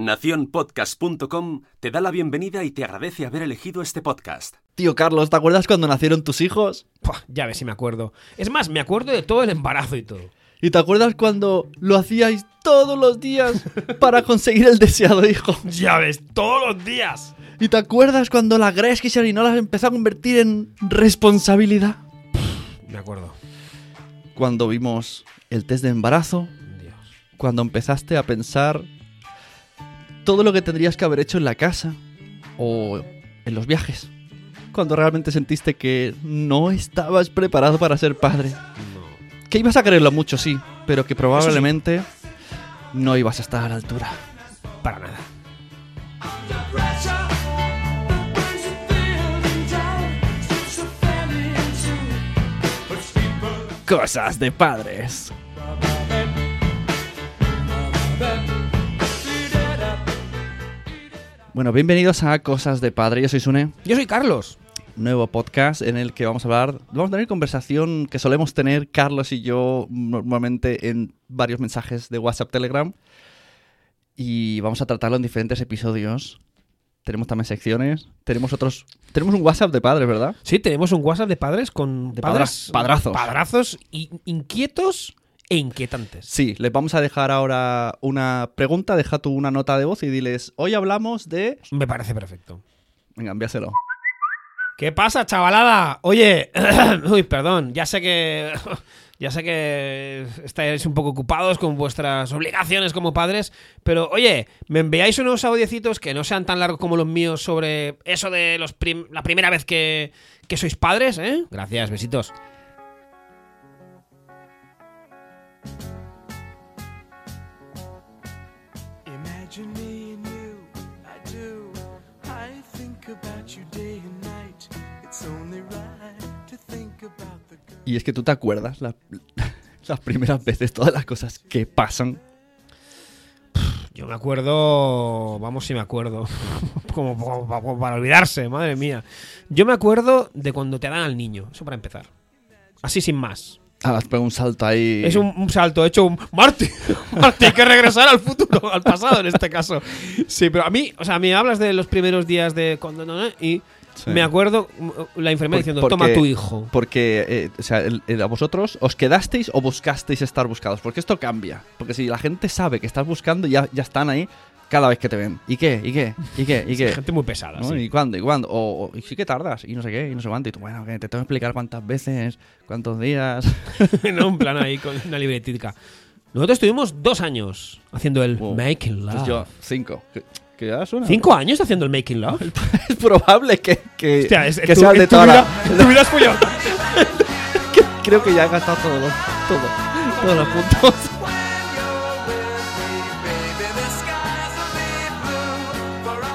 Naciónpodcast.com te da la bienvenida y te agradece haber elegido este podcast. Tío Carlos, ¿te acuerdas cuando nacieron tus hijos? Ya ves si me acuerdo. Es más, me acuerdo de todo el embarazo y todo. ¿Y te acuerdas cuando lo hacíais todos los días para conseguir el deseado hijo? Ya ves, todos los días. ¿Y te acuerdas cuando la Gresh y Serinolas empezó a convertir en responsabilidad? Me acuerdo. Cuando vimos el test de embarazo, Dios. cuando empezaste a pensar todo lo que tendrías que haber hecho en la casa o en los viajes. Cuando realmente sentiste que no estabas preparado para ser padre. No. Que ibas a quererlo mucho, sí, pero que probablemente no ibas a estar a la altura. Para nada. Cosas de padres. Bueno, bienvenidos a Cosas de Padre. Yo soy Sune, Yo soy Carlos. nuevo podcast en el que vamos a hablar, vamos a tener conversación que solemos tener Carlos y yo normalmente en varios mensajes de WhatsApp, Telegram. Y vamos a tratarlo en diferentes episodios. Tenemos también secciones. Tenemos otros. Tenemos un WhatsApp de padres, ¿verdad? Sí, tenemos un WhatsApp de padres con De padres, padra- padrazos. Padrazos y inquietos e inquietantes. Sí, les vamos a dejar ahora una pregunta. Deja tú una nota de voz y diles: Hoy hablamos de. Me parece perfecto. Venga, envíaselo. ¿Qué pasa, chavalada? Oye, uy, perdón, ya sé que ya sé que estáis un poco ocupados con vuestras obligaciones como padres, pero oye, me enviáis unos audiecitos que no sean tan largos como los míos sobre eso de los prim- la primera vez que, que sois padres, ¿eh? Gracias, besitos. Imagine me and you, I do. I think about you day and night. It's only right to think about the girl. Y es que tú te acuerdas la- las primeras veces, todas las cosas que pasan. Yo me acuerdo, vamos si me acuerdo, como, como- como para olvidarse, madre mía. Yo me acuerdo de cuando te dan al niño, eso para empezar. Así sin más. Ah, has pegado un salto ahí. Es un, un salto hecho un Marty. Marty, hay que regresar al futuro, al pasado en este caso. Sí, pero a mí, o sea, me hablas de los primeros días de cuando no, y Sí. me acuerdo mm, la enfermera diciendo, porque- toma tu hijo. Porque, eh, o sea, el- el- a vosotros os quedasteis o buscasteis estar buscados. Porque esto cambia. Porque si la gente sabe que estás buscando, ya, ya están ahí cada vez que te ven. ¿Y qué? ¿Y qué? ¿Y qué? ¿Y qué? Gente muy pesada, ¿no? sí. ¿Y cuándo? ¿Y cuándo? O, o- y sí que tardas, y no sé qué, y no sé cuánto. Y tú, bueno, que te tengo que explicar cuántas veces, cuántos días. no, en plan ahí con una libretica. Nosotros estuvimos dos años haciendo el Wow. Making Love. Pues yo, cinco. Que, que ya suena. ¿Cinco años haciendo el Making Love? Es probable que, que, Hostia, es, que tu- sea el de toda la- vida- tu vida es. Creo que ya he gastado todos los, todo, todos los puntos.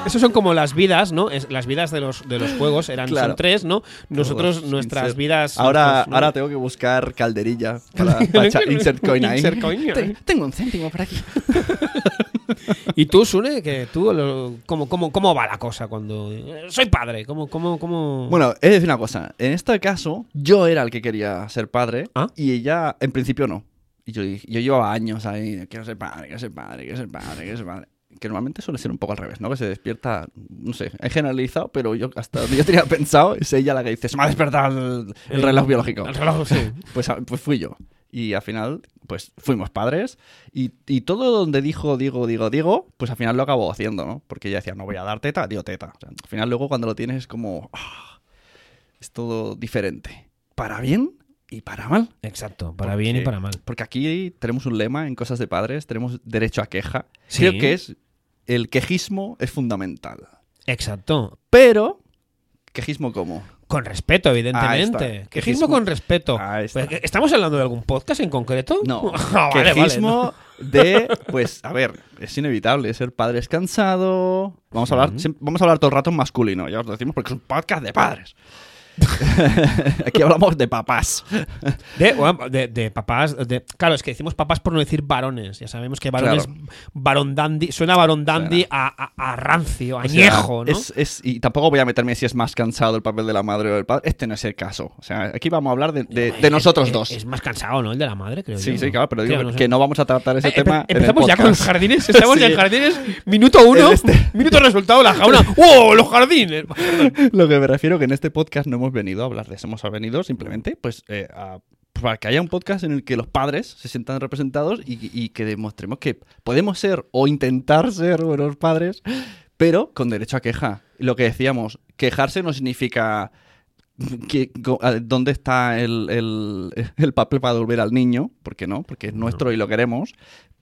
Esos son como las vidas, ¿no? Es- las vidas de los, de los juegos eran Claro. son tres, ¿no? Nosotros, Todos, nuestras insert. vidas. Ahora, ahora tengo que buscar calderilla para, insert coin ahí. Insert coin. Tengo un céntimo por aquí. ¿Y tú, Sune? Que tú, lo- ¿cómo, cómo, ¿Cómo va la cosa cuando. eh, soy padre? ¿Cómo, cómo, cómo... Bueno, he de decir una cosa. En este caso, yo era el que quería ser padre ¿Ah? y ella, en principio, no. Y yo, dije- yo llevaba años ahí, quiero ser padre, quiero ser padre, quiero ser padre, quiero ser padre. Que normalmente suele ser un poco al revés, ¿no? Que se despierta, no sé, he generalizado, pero yo hasta donde yo tenía pensado es ella la que dice, se me ha despertado el, el reloj biológico. El reloj, sí. Pues, a- pues fui yo. Y al final, pues fuimos padres. Y, y todo donde dijo, digo, digo, digo, pues al final lo acabó haciendo, ¿no? Porque ella decía, no voy a dar teta, digo teta. O sea, al final luego cuando lo tienes es como... ah, es todo diferente. Para bien y para mal. Exacto, para ¿Por bien y para mal. Porque aquí tenemos un lema en Cosas de Padres, tenemos derecho a queja. Sí. Creo que es... El quejismo es fundamental. Exacto. Pero... ¿Quejismo cómo? Con respeto, evidentemente. Quejismo Quejismo- con respeto. Pues, ¿Estamos hablando de algún podcast en concreto? No, Ah, vale, vale, quejismo de, pues, a ver, es inevitable ser padre es cansado. Vamos a hablar, vamos a hablar todo el rato en masculino, ya os lo decimos porque es un podcast de padres. Aquí hablamos de papás. De, bueno, de, de papás. de- claro, es que decimos papás por no decir varones. Ya sabemos que varón es varón dandy. Suena varón dandy a, a- a rancio, a O sea, añejo, ¿no? es- es- y tampoco voy a meterme si es más cansado el papel de la madre o del padre. Este no es el caso. O sea, aquí vamos a hablar de, Es- nosotros es- dos. Es más cansado, ¿no? El de la madre, creo sí, yo, sí, ¿no? claro, pero digo Creo, que, sé. no vamos a tratar ese Eh, tema. empe- en el empezamos ya con los jardines. Estamos ya en Sí. jardines. Minuto uno. Este- Minuto resultado, la jaula. ¡Wow! Los jardines. Lo que me refiero que en este podcast no hemos venido a hablar de eso, hemos venido simplemente pues eh, a- para que haya un podcast en el que los padres se sientan representados y, y que demostremos que podemos ser o intentar ser buenos padres, pero con derecho a queja. Lo que decíamos, quejarse no significa que, dónde está el, el- el papel para devolver al niño, porque no, porque es nuestro y lo queremos,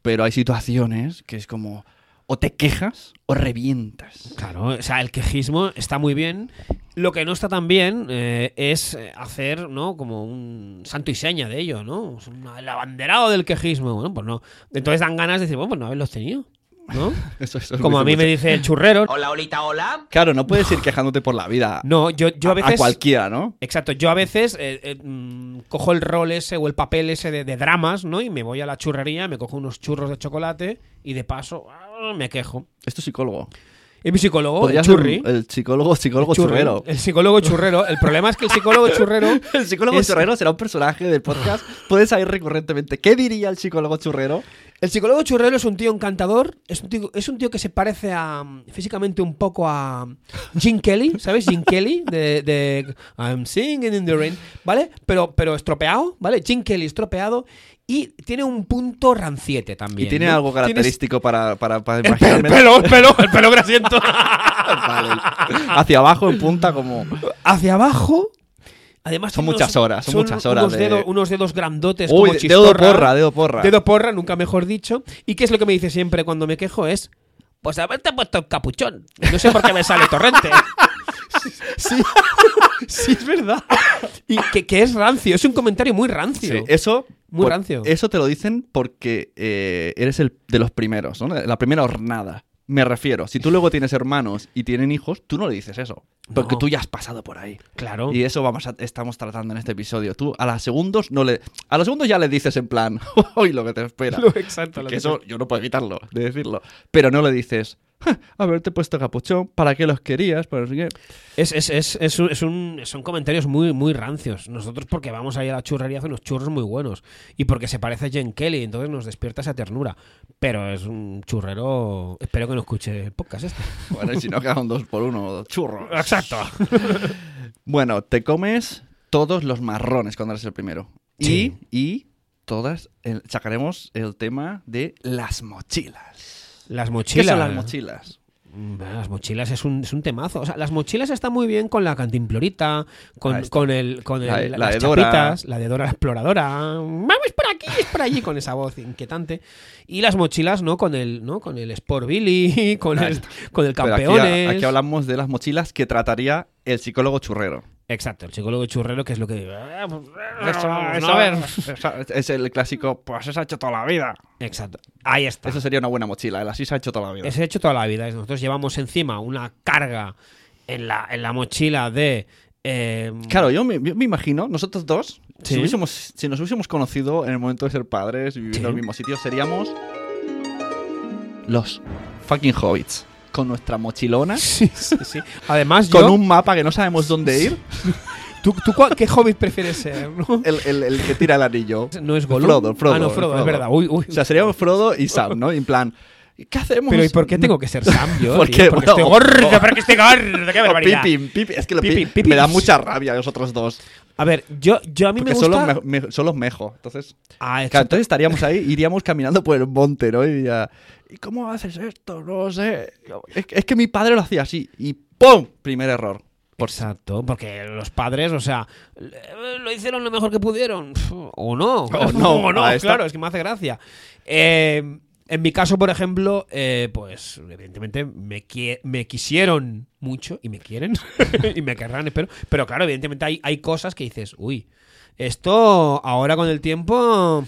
pero hay situaciones que es como o te quejas o revientas. Claro, o sea, el quejismo está muy bien. Lo que no está tan bien eh, es eh, hacer, ¿no? Como un santo y seña de ello, ¿no? El abanderado del quejismo. Bueno, pues no. Entonces dan ganas de decir, bueno, pues no haberlos tenido, ¿no? Eso- eso es Como a mí me dice el churrero. Hola, Olita, hola. Claro, no puedes ir quejándote por la vida. No, yo, yo a veces... cualquiera, ¿no? Exacto, yo a veces eh, eh, mm, cojo el rol ese o el papel ese de, de dramas, ¿no? Y me voy a la churrería, me cojo unos churros de chocolate y de paso ah, me quejo. Es tu psicólogo. Y mi psicólogo, el churri, el psicólogo, psicólogo churri, churrero. El psicólogo churrero. El problema es que el psicólogo churrero El psicólogo Es- churrero será un personaje del podcast. Puedes saber recurrentemente. ¿Qué diría el psicólogo churrero? El psicólogo churrero es un tío encantador, es un tío, es un tío que se parece a físicamente un poco a Jim Kelly, ¿sabes? Jim Kelly de, de I'm singing in the rain, ¿vale? Pero, pero estropeado, ¿vale? Jim Kelly estropeado y tiene un punto ranciete también. y tiene ¿no? algo característico para, para, para El, pe- el imaginarme. pelo, el pelo, el pelo grasiento. Vale. Hacia abajo, en punta, como. Hacia abajo. Además, Son muchas horas, son muchas horas Unos, de- dedos, unos dedos grandotes Uy, como dedo porra, dedo porra. Dedo porra, nunca mejor dicho. ¿Y qué es lo que me dice siempre cuando me quejo? Es, pues haberte puesto el capuchón. No sé por qué me sale torrente. sí, sí, es verdad. Y que, que es rancio, es un comentario muy rancio. Sí, eso. Muy rancio. Eso te lo dicen porque eh, eres el de los primeros, ¿no? La primera hornada. Me refiero, si tú luego tienes hermanos y tienen hijos, tú no le dices eso. Porque No. tú ya has pasado por ahí. Claro. Y eso vamos a- estamos tratando en este episodio. Tú a los segundos no le. A los segundos ya le dices en plan, hoy lo que te espera. Lo exacto. lo que eso yo no puedo evitarlo de decirlo. Pero no le dices, "Ja, haberte puesto capuchón, ¿para qué los querías? Para no sé qué". Es, es, es, es un, es un- son comentarios muy, muy rancios. Nosotros porque vamos a ir a la churrería a hacer unos churros muy buenos. Y porque se parece a Jen Kelly, entonces nos despierta esa ternura. Pero es un churrero... Espero que no escuche el podcast este. Bueno, y si no quedan dos por uno, churros. Exacto. Bueno, te comes todos los marrones cuando eres el primero. Sí. Y, y todas el- sacaremos el tema de las mochilas. Las ¿Qué mochilas. son las mochilas? Mm, Las mochilas es un, es un temazo. O sea, las mochilas están muy bien con la cantimplorita, con, está. con el, con el- La las de Dora. chapitas, la de Dora la exploradora. Vamos por aquí, es por allí, con esa voz inquietante. Y las mochilas, ¿no? Con el, ¿no? Con el Sport Billy, con el, con el aquí, campeones. aquí hablamos de las mochilas que trataría el psicólogo churrero. Exacto, el psicólogo churrero, que es lo que. Eso, a ver. es el clásico, pues eso ha hecho toda la vida. Exacto. Ahí está. Eso sería una buena mochila, el así se ha hecho toda la vida. Ese hecho toda la vida. Nosotros llevamos encima una carga en la, en la mochila de. eh, Claro, yo me, yo me imagino, nosotros dos, Sí. si, hubiésemos- si nos hubiésemos conocido en el momento de ser padres y vivir en los mismos sitios, seríamos los fucking hobbits. Con nuestra mochilona, Sí, sí, sí. Además, con yo. un mapa que no sabemos dónde ir, ¿Tú, tú cuál- qué hobbit prefieres ser? ¿no? el, el- el que tira el anillo. ¿No es Gollum? Frodo, Frodo, Ah, no, Frodo, es verdad. Uy, uy. O sea, seríamos Frodo y Sam, ¿no? En plan, ¿qué hacemos? Pero ¿y por qué tengo que ser Sam yo? Porque, tío? Porque bueno, estoy gordo, porque estoy gordo. ¡Qué barbaridad! Pippin, Pippin. Es que Pippin. me da mucha rabia los otros dos. A ver, yo, yo a mí me Porque son gusta. los, me- me- son los mejos. Entonces, Ah, Claro, entonces estaríamos ahí, iríamos caminando por el monte, ¿no? Y diría, ¿y cómo haces esto? No sé. Es, es que mi padre lo hacía así. Y ¡pum! Primer error. Por Exacto, porque los padres, o sea, lo hicieron lo mejor que pudieron. O no. O no, O no, claro, es que me hace gracia. Eh, en mi caso, por ejemplo, eh, pues evidentemente me, qui- me quisieron mucho y me quieren y me querrán, espero. Pero claro, evidentemente hay, hay cosas que dices, uy, esto ahora con el tiempo...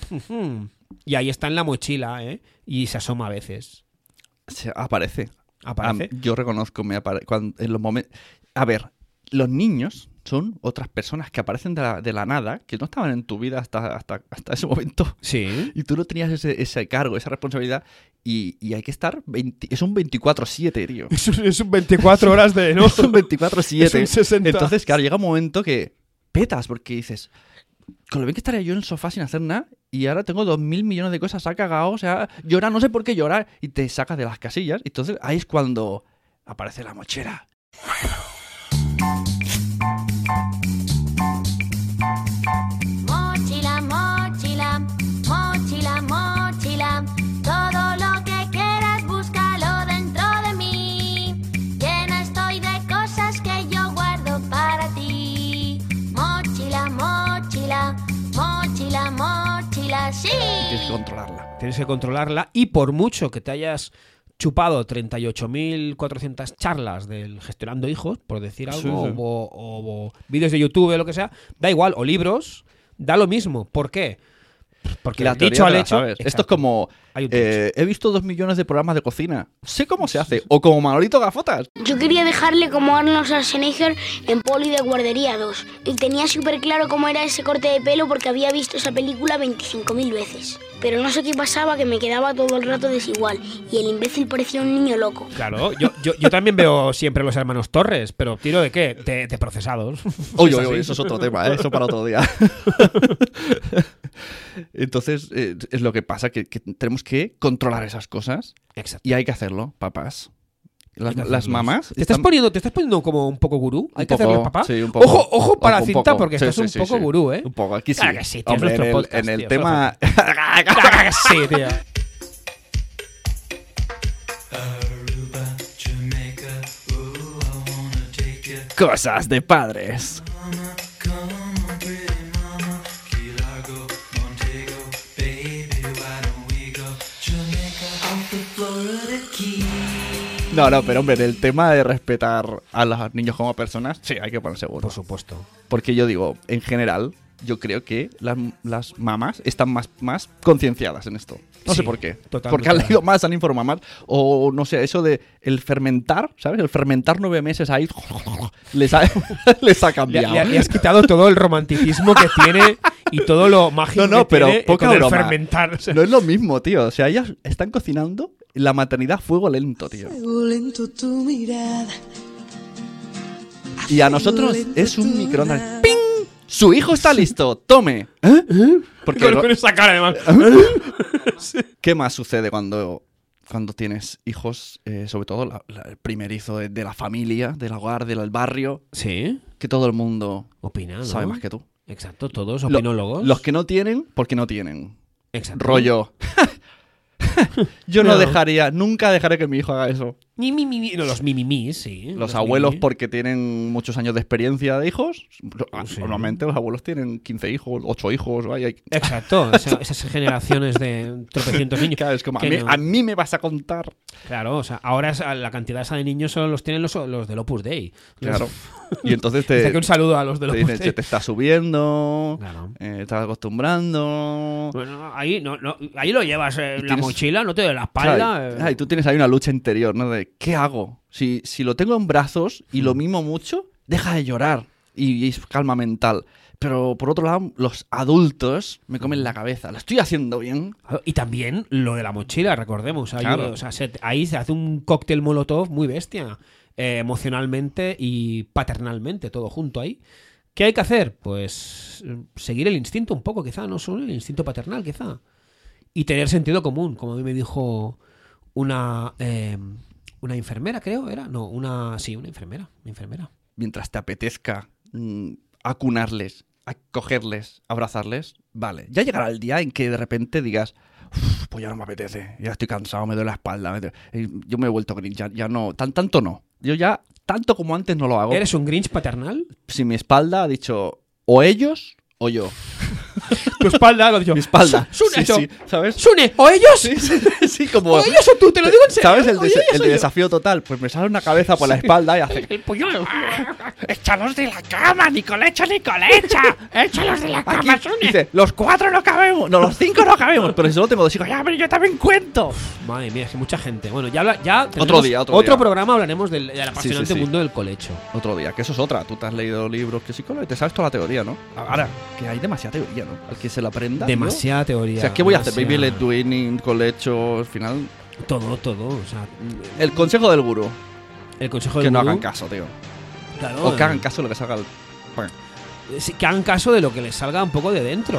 Y ahí está en la mochila, ¿eh? Y se asoma a veces. Se aparece. Aparece. Yo reconozco, me apare- cuando, en los momentos... A ver, los niños son otras personas que aparecen de la, de la nada, que no estaban en tu vida hasta, hasta, hasta ese momento. Sí. Y tú no tenías ese, ese cargo, esa responsabilidad. Y, y hay que estar. 20 es un 24-7, tío. Es un, es un 24 horas de. ¿no? Es un 24-7. Es un 60. Entonces, claro, llega un momento que petas porque dices. Con lo bien que estaría yo en el sofá sin hacer nada y ahora tengo dos mil millones de cosas, ha cagado, o sea, llora, no sé por qué llorar y te sacas de las casillas. Y entonces ahí es cuando aparece la mochera. Tienes que controlarla y por mucho que te hayas chupado 38.400 charlas del gestionando hijos, por decir algo, Sí, sí. O, o- o vídeos de YouTube, o lo que sea, da igual, o libros, da lo mismo. ¿Por qué? Porque La dicho al hecho. sabes. Esto es como. Eh, he visto dos millones de programas de cocina. Sé cómo se hace. O como Manolito Gafotas. Yo quería dejarle como Arnold Schwarzenegger en Poli de Guardería 2. Y tenía súper claro cómo era ese corte de pelo porque había visto esa película 25.000 veces. Pero no sé qué pasaba, que me quedaba todo el rato desigual. Y el imbécil parecía un niño loco. Claro, yo, yo, yo también veo siempre los hermanos Torres, pero tiro de qué? De, de procesados. Oye, oye, oye, eso es otro tema, ¿eh? eso para otro día. Entonces, eh, es lo que pasa, que, que tenemos que controlar esas cosas Exacto. y hay que hacerlo, papás. Las, las mamás. ¿Te estás, poniendo, ¿Te estás poniendo como un poco gurú? ¿Hay Un que hacerlo, poco, papá? sí, un poco. Ojo, ojo para la cinta, poco. porque Sí, estás sí, un poco gurú, ¿eh? Un poco, aquí sí. Claro que sí, tío, Hombre, en el, podcast, en el tío, tema. Claro que sí, tío. Cosas de padres. No, no, pero hombre, el tema de respetar a los niños como personas, sí, hay que poner seguro. Por supuesto. Porque yo digo, en general, yo creo que las, las mamás están más, más concienciadas en esto. No Sí, sé por qué. Porque han leído más, han informado más. O no sé, eso de el fermentar, ¿sabes? El fermentar nueve meses ahí les ha, les ha cambiado. le- le has quitado todo el romanticismo que tiene y todo lo mágico No, no, que pero tiene poca con el fermentar. o sea. No es lo mismo, tío. O sea, ellas están cocinando la maternidad fuego lento, tío. Lento tu mirada. Y a nosotros es un microondas. ¡Ping! Su hijo está listo. Tome. ¿Eh? Porque Con, lo- con esa cara, además. ¿Qué más sucede cuando, cuando tienes hijos, eh, sobre todo la- la- el primerizo de, de la familia, del hogar, del barrio, Sí, que todo el mundo opina, ¿no? sabe más que tú? Exacto, todos Lo- opinólogos. los que no tienen, porque no tienen. Exacto. Rollo. Yo no, No. dejaría, nunca dejaré que mi hijo haga eso. Mi, mi, mi. No, los mimimis, sí. Los abuelos, porque tienen muchos años de experiencia de hijos. Sí. Normalmente los abuelos tienen 15 hijos, 8 hijos. vaya, hay- Exacto, esa- esas generaciones de tropecientos niños. Claro, es como, a mí, no. a mí me vas a contar. Claro, o sea, ahora la cantidad esa de niños solo los tienen los, los del Opus Dei. Claro. Y entonces te, que un saludo a los del te Opus Dei. se te está subiendo, Claro. eh, estás acostumbrando. Bueno, ahí, no, no, ahí lo llevas en la tienes- mochila, no te de la espalda. Claro, eh. ah, y tú tienes ahí una lucha interior, ¿no? De, ¿qué hago? Si, si lo tengo en brazos y Hmm. lo mimo mucho, deja de llorar. Y, y es calma mental. Pero por otro lado, los adultos me comen la cabeza. ¿Lo estoy haciendo bien? Y también lo de la mochila, recordemos. Hay- Claro. o sea, se- ahí se hace un cóctel molotov muy bestia. eh, emocionalmente y paternalmente, todo junto ahí. ¿Qué hay que hacer? Pues eh, seguir el instinto un poco, quizá, no solo el instinto paternal, quizá. Y tener sentido común, como a mí me dijo una, eh, una enfermera, creo, era. No, una. Sí, una enfermera. Una enfermera. Mientras te apetezca mm, acunarles, acogerles, abrazarles, vale. Ya llegará el día en que de repente digas, "Uf, pues ya no me apetece, ya estoy cansado, me duele la espalda. me duele". Eh, Yo me he vuelto grinch, ya, ya no, tan, tanto no. Yo ya, tanto como antes no lo hago. ¿Eres un Grinch paternal? Si mi espalda ha dicho o ellos o yo. tu espalda, lo dicho. Mi espalda. Sune, Sí, yo. sí, ¿sabes? Sune, o ellos. Sí, como. O ellos o tú, te lo digo en serio. ¿Sabes el, desafío total? Pues me sale una cabeza por la espalda y hace. El. ¡Échalos de la cama, Nicolecha, Nicolecha! ¡Échalos de la cama, Aquí, Sune! dice, los cuatro no cabemos, no, los cinco no cabemos, pero si solo tengo dos hijos, ya, pero yo también cuento. Madre mía, es que mucha gente. Bueno, ya, habla- ya Otro día, otro día. programa hablaremos del, del apasionante mundo del colecho. Otro día, que eso es otra. Tú te has leído libros que psicólogo y te sabes toda la teoría, ¿no? Ahora, que hay demasiada teoría, ¿no? Al que se la aprenda. Demasiada teoría. O sea, ¿qué voy a hacer? Baby led doing, colecho, al final. Todo, todo. O sea, El consejo del gurú. el consejo Que del no gurú, hagan caso, tío. claro, O que hagan caso de lo que salga el. Sí, que hagan caso de lo que les salga un poco de dentro.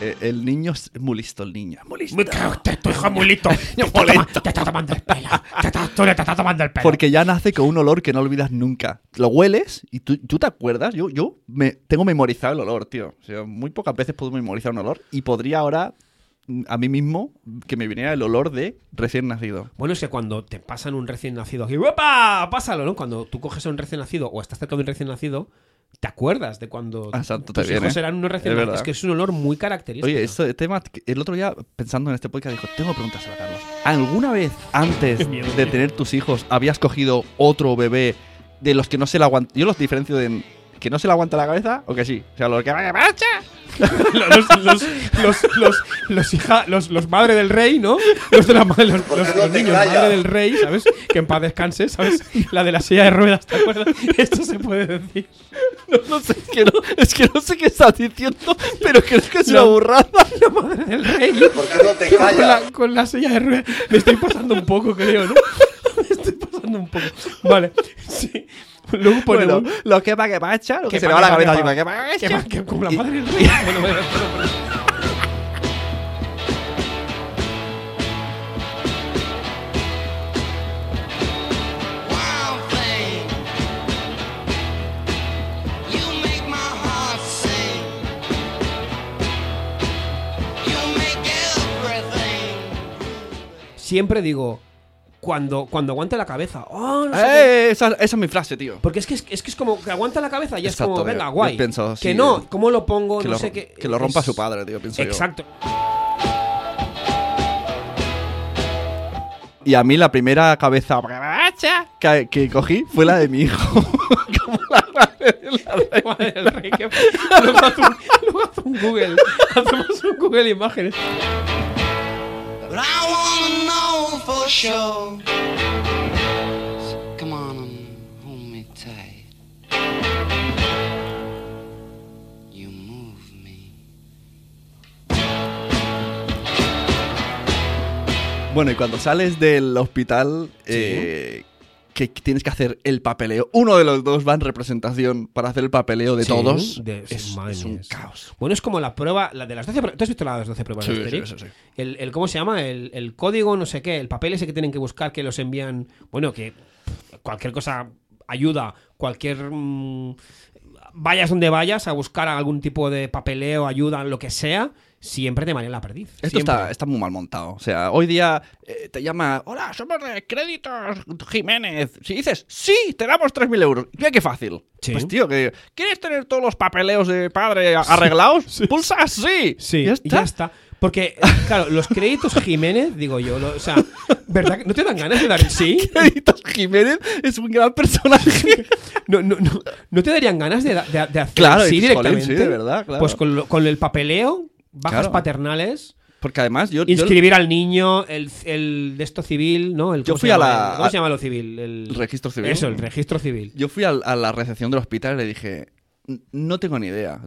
El niño es muy listo, el niño. Muy listo. Tu hijo mulito. Te está te está tomando el pelo. Te está, tú le te está tomando el pelo. Porque ya nace con un olor que no olvidas nunca. Lo hueles y tú, tú te acuerdas. Yo, yo me tengo memorizado el olor, tío. O sea, muy pocas veces puedo memorizar un olor. Y podría ahora, mm, a mí mismo, que me viniera el olor de recién nacido. Bueno, es que cuando te pasan un recién nacido aquí, ¡opa! Pásalo, ¿no? Cuando tú coges a un recién nacido o estás cerca de un recién nacido, te acuerdas de cuando Exacto, te tus hijos eran unos recién Es que es un olor muy característico. Oye, este tema, el otro día, pensando en este podcast, dijo, tengo que preguntárselo a Carlos. ¿Alguna vez antes de tener tus hijos habías cogido otro bebé de los que no se le aguanta? Yo los diferencio de que no se le aguanta la cabeza o que sí. O sea, los que vaya marcha. los, los, los, los, los, hija- los, los madre del rey, ¿no? Los de la los, los- los niños madre del rey, ¿sabes? Que en paz descanse, ¿sabes? La de la silla de ruedas, ¿te acuerdas? Esto se puede decir. No sé, es que no, es que no sé qué estás diciendo, pero creo que es una No. burrada. La madre del rey. ¿Por qué no te callas? Con la, con la silla de ruedas. Me estoy pasando un poco, creo, ¿no? Me estoy pasando un poco. Vale, sí. Luego ponemos. Bueno, lo que va que marcha, lo que, Que se le va la cabeza pa- así, que va que va- que como la madre del rey. Bueno, bueno, bueno. Siempre digo, cuando, cuando aguante la cabeza. Oh, no sé. Eh, esa, esa es mi frase, tío. Porque es que es, es que es como que aguanta la cabeza y es Exacto, como, venga, Yo guay. pienso, sí, que no, ¿cómo lo pongo? Que no lo, sé qué. que lo rompa es- su padre, tío, pienso yo. Exacto. Y a mí la primera cabeza que, que cogí fue la de mi hijo. Como la madre de la Madre del rey, qué- luego, haz un, luego haz un Google. Hacemos un Google Imágenes. But I wanna know for sure. So come on and hold me tight. You move me. Bueno, y cuando sales del hospital, eh, que tienes que hacer el papeleo. Uno de los dos va en representación para hacer el papeleo de Sí, todos. de- es, un caos. Bueno, es como la prueba, la de las 12 pruebas. ¿Tú has visto las 12 pruebas Sí, de sí, Asterix? sí, sí. El, el- ¿Cómo se llama? El, el código, no sé qué, el papel ese que tienen que buscar, que los envían. Bueno, que cualquier cosa ayuda, cualquier. mm, vayas donde vayas a buscar algún tipo de papeleo, ayuda, lo que sea, siempre te marean la perdiz. Esto Siempre. está, está muy mal montado. O sea, hoy día eh, te llama, hola, somos de Créditos Jiménez. Si dices, sí, te damos 3.000 euros. Mira qué fácil. Sí. Pues tío, que ¿quieres tener todos los papeleos de padre arreglados? Pulsa sí. Sí, ya está. ya está. Porque, claro, los créditos Jiménez, digo yo, lo- o sea, ¿verdad? que ¿No te dan ganas de dar el sí? Créditos Jiménez es un gran personaje. No, no, no, ¿no te darían ganas de, de- de hacer Claro, el sí dices, "Jolín, directamente? sí, de verdad, claro. Pues con, lo- con el papeleo, bajas Claro. paternales, Porque además yo, yo, inscribir al niño, el, el de esto civil, ¿no? El, Yo ¿cómo se fui a la- ¿Cómo se llama lo civil? El, registro civil. Eso, el registro civil. yo fui a, la recepción del hospital y le dije, "N- no tengo ni idea.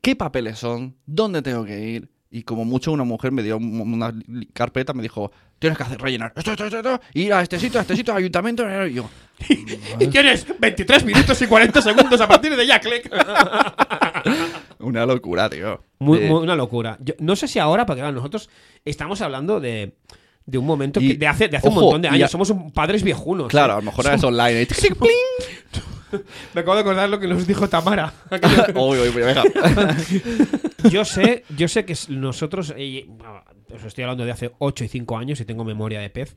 ¿Qué papeles son? ¿Dónde tengo que ir? Y como mucho una mujer me dio un- una carpeta, me dijo, tienes que hacer rellenar esto, esto, esto, esto, ir a este sitio, a este sitio, al ayuntamiento. Y yo, Y tienes 23 minutos y 40 segundos a partir de ya, click. una locura, tío. Muy, Eh, muy- una locura. Yo, no sé si ahora, porque claro, nosotros estamos hablando de, de un momento Y, que de hace, de hace un montón de años. Somos padres viejunos. Claro, ¿eh? a lo mejor es online. pling. Me acabo de acordar lo que nos dijo Tamara. Uy, uy, uy, venga. yo sé, yo sé que nosotros, eh, os estoy hablando de hace 8 y 5 años y tengo memoria de pez.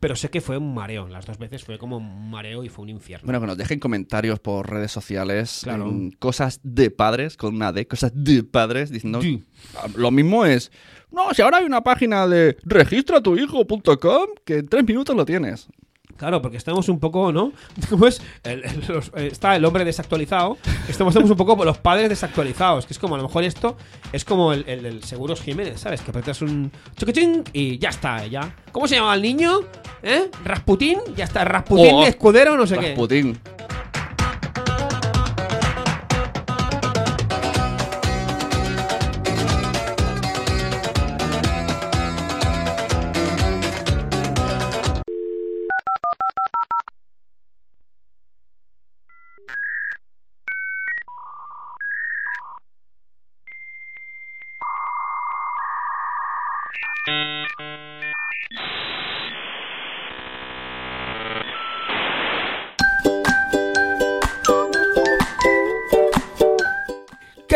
Pero sé que fue un mareo. Las dos veces fue como un mareo y fue un infierno. Bueno, que nos dejen comentarios por redes sociales. Claro. en cosas de padres, con una D, cosas de padres, diciendo. Sí. "Ah, Lo mismo es. No, si ahora hay una página de registratuhijo.com que en tres minutos lo tienes. Claro, porque estamos un poco, ¿no? Pues el- el- los- eh, está el hombre desactualizado. Estamos, estamos un poco los padres desactualizados. Que es como, a lo mejor esto es como el, el, Seguros Jiménez, ¿sabes? Que apretas un choquetín y ya está, ya. ¿Cómo se llama el niño? ¿Eh? Rasputín, ya está. Rasputín Oh, de escudero, no sé qué. Rasputín. ¿Qué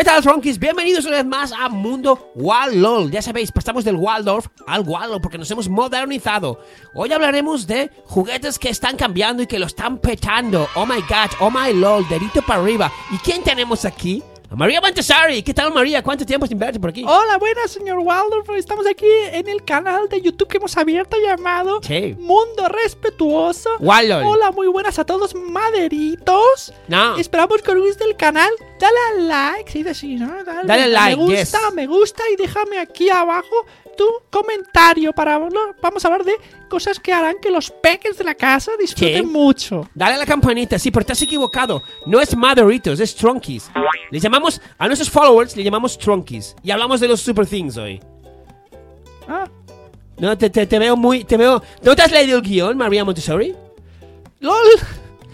tal, Tronkies? Bienvenidos una vez más a Mundo Waldorf. Ya sabéis, pasamos del Waldorf al Waldorf porque nos hemos modernizado. Hoy hablaremos de juguetes que están cambiando y que lo están petando. Oh my god, oh my lol, dedito para arriba. ¿Y quién tenemos aquí? María Montessori. ¿Qué tal, María? ¿Cuánto tiempo sin verte por aquí? Hola, buenas, señor Waldorf. Estamos aquí en el canal de YouTube que hemos abierto llamado Sí. Mundo Respetuoso. Waldorf. Hola, muy buenas a todos, maderitos. No. Esperamos que os guste el canal. Dale al like, sí, sí, ¿no? Dale, Dale al like, Me gusta, yes. me gusta y déjame aquí abajo tu comentario para vamos a hablar de cosas que harán que los peques de la casa disfruten ¿Qué? mucho. Dale a la campanita, sí, pero te has equivocado. No es Maderitos, es Tronkies. Le llamamos, a nuestros followers le llamamos Tronkies. Y hablamos de los Super Things hoy. Ah, No, te, te, te veo muy. Te veo. ¿No te has leído el guion, María Montessori? LOL.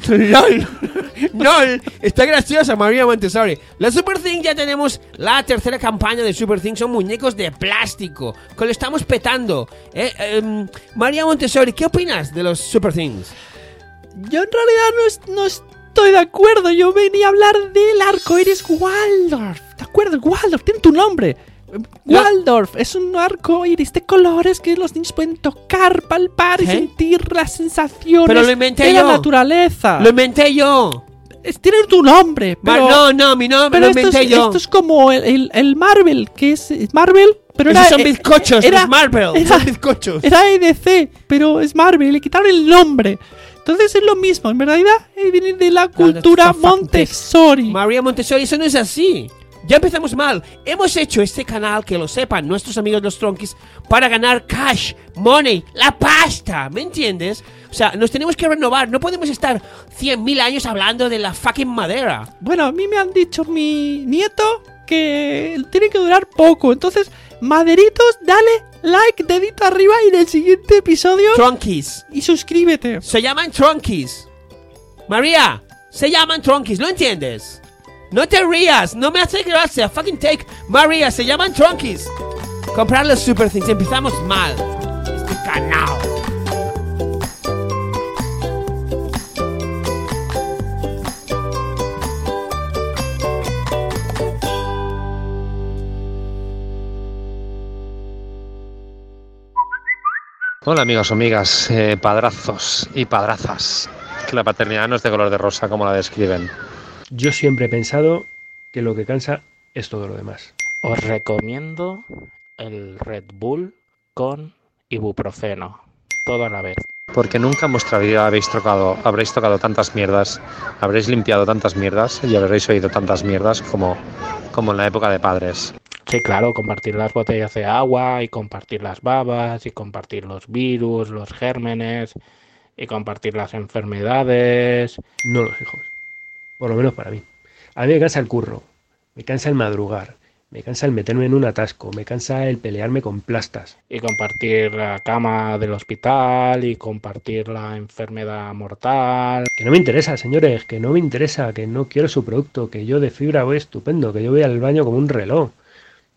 ¡LOL! ¡LOL! Está graciosa María Montessori. La Super Thing ya tenemos la tercera campaña de Super Thing. Son muñecos de plástico. Que lo estamos petando. Eh, em, María Montessori, ¿qué opinas de los Super Things? Yo en realidad no, no estoy de acuerdo. Yo venía a hablar del arco iris Waldorf. ¿De acuerdo? Waldorf, tiene tu nombre. Waldorf es un arco iris de colores que los niños pueden tocar, palpar y ¿Eh? sentir las sensaciones Pero lo inventé de la yo. naturaleza. Lo inventé yo. Es- tiene tu nombre, pero, no, no, mi nombre pero lo esto, inventé es, yo. esto es como el, el- el Marvel, que es es Marvel, pero Esos era, son eh, bizcochos, era- los Marvel. era- son bizcochos. Era EDC, pero es Marvel, le quitaron el nombre. Entonces es lo mismo, en verdad eh, viene de la cultura Montessori. María Montessori, eso no es así. Ya empezamos mal. Hemos hecho este canal, que lo sepan nuestros amigos los Tronkies, para ganar cash, money, la pasta. ¿Me entiendes? O sea, nos tenemos que renovar. No podemos estar 100.000 años hablando de la fucking madera. Bueno, a mí me han dicho mi nieto que tiene que durar poco. Entonces, maderitos, dale like, dedito arriba y en el siguiente episodio. Tronkies. y suscríbete. Se llaman Tronkies. María, se llaman Tronkies, ¿lo entiendes? No te rías, no me hace gracia. Fucking take. María, se llaman Tronkies. Comprar los Super Things. Empezamos mal. Este canal. Hola amigos amigas, eh, padrazos y padrazas. Que la paternidad no es de color de rosa como la describen. Yo siempre he pensado que lo que cansa es todo lo demás. Os recomiendo el Red Bull con ibuprofeno. Todo a la vez. Porque nunca en vuestra vida habéis tocado, habréis tocado tantas mierdas, habréis limpiado tantas mierdas y habréis oído tantas mierdas como, como en la época de padres. Sí, claro, compartir las botellas de agua y compartir las babas y compartir los virus, los gérmenes y compartir las enfermedades. No los hijos. Por lo menos para mí. A mí me cansa el curro, me cansa el madrugar, me cansa el meterme en un atasco, me cansa el pelearme con plastas. Y compartir la cama del hospital y compartir la enfermedad mortal. Que no me interesa, señores, que no me interesa, que no quiero su producto, que yo de fibra voy estupendo, que yo voy al baño como un reloj.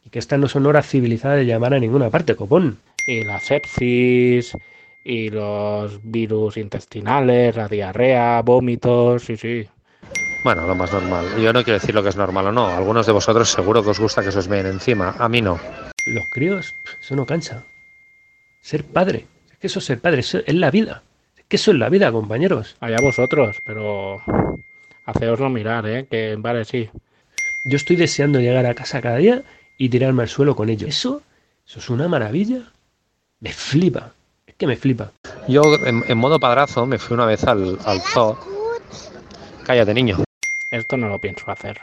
Y que estas no son horas civilizadas de llamar a ninguna parte, copón. Y la sepsis y los virus intestinales, la diarrea, vómitos, sí, sí. Bueno, lo más normal. Yo no quiero decir lo que es normal o no. Algunos de vosotros seguro que os gusta que se os vean encima. A mí no. Los críos, eso no cansa. Ser padre, Que eso es ser padre, eso es la vida. Que eso es la vida, compañeros. Allá vosotros, pero haceoslo mirar, ¿eh? Que vale, sí. Yo estoy deseando llegar a casa cada día y tirarme al suelo con ellos. Eso, eso es una maravilla. Me flipa. Es que me flipa. Yo, en, en modo padrazo, me fui una vez al, al zoo. Cállate, niño. Esto no lo pienso hacer.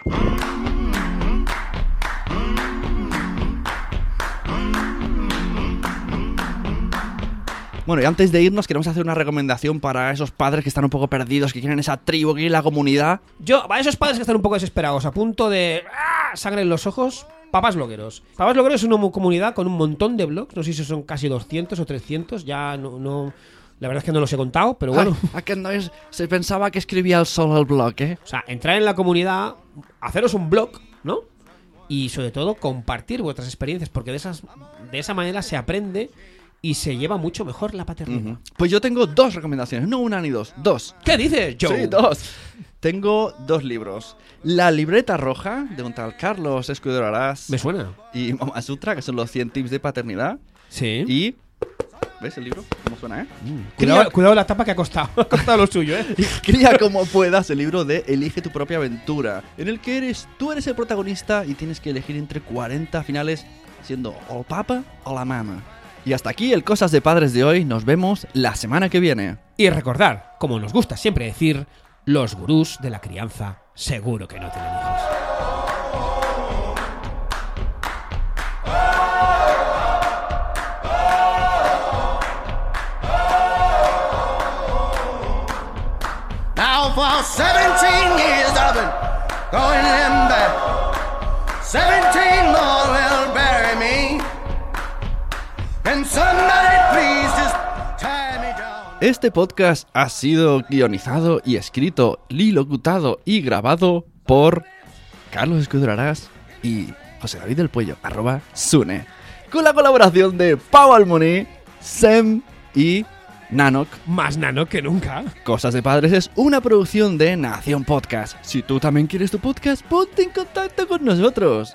Bueno, y antes de irnos, queremos hacer una recomendación para esos padres que están un poco perdidos, que quieren esa tribu, que quieren la comunidad. Yo, para esos padres que están un poco desesperados, a punto de ¡ah! sangre en los ojos, Papás Blogueros. Papás Blogueros es una mu- comunidad con un montón de blogs, no sé si son casi 200 o 300, ya no, no- la verdad es que no los he contado, pero bueno. Ay, aquest no es, se pensaba que escribía el solo el blog, ¿eh? O sea, entrar en la comunidad, haceros un blog, ¿no? Y sobre todo compartir vuestras experiencias, porque de, esas, de esa manera se aprende y se lleva mucho mejor la paternidad. Pues yo tengo dos recomendaciones, no una ni dos, dos. ¿Qué dices, Joe? Sí, dos. Tengo dos libros. La libreta roja, de un tal Carlos Escudero Arás Me suena. y Mama Sutra, que son los 100 tips de paternidad. Sí. Y... ¿Ves el libro? ¿Cómo suena, eh? Cuidado, cuidado la tapa que ha costado. Ha costado lo suyo, ¿eh? Cría como puedas el libro de Elige tu propia aventura, en el que eres tú eres el protagonista y tienes que elegir entre 40 finales siendo o el papa o la mama. Y hasta aquí el Cosas de Padres de hoy, nos vemos la semana que viene. Y recordar, como nos gusta siempre decir, los gurús de la crianza seguro que no tienen hijos. For 17 years I've been going limber. 17 more will bury me. Can somebody please just tie me down? Este podcast ha sido guionizado y escrito, y locutado y grabado por Carlos Escudero Arás y José David del Puello, arroba Sune. Con la colaboración de Pau Almoni, Sem y Nanok. Más nano que nunca. Cosas de Padres es una producción de Nación Podcast. Si tú también quieres tu podcast, ponte en contacto con nosotros.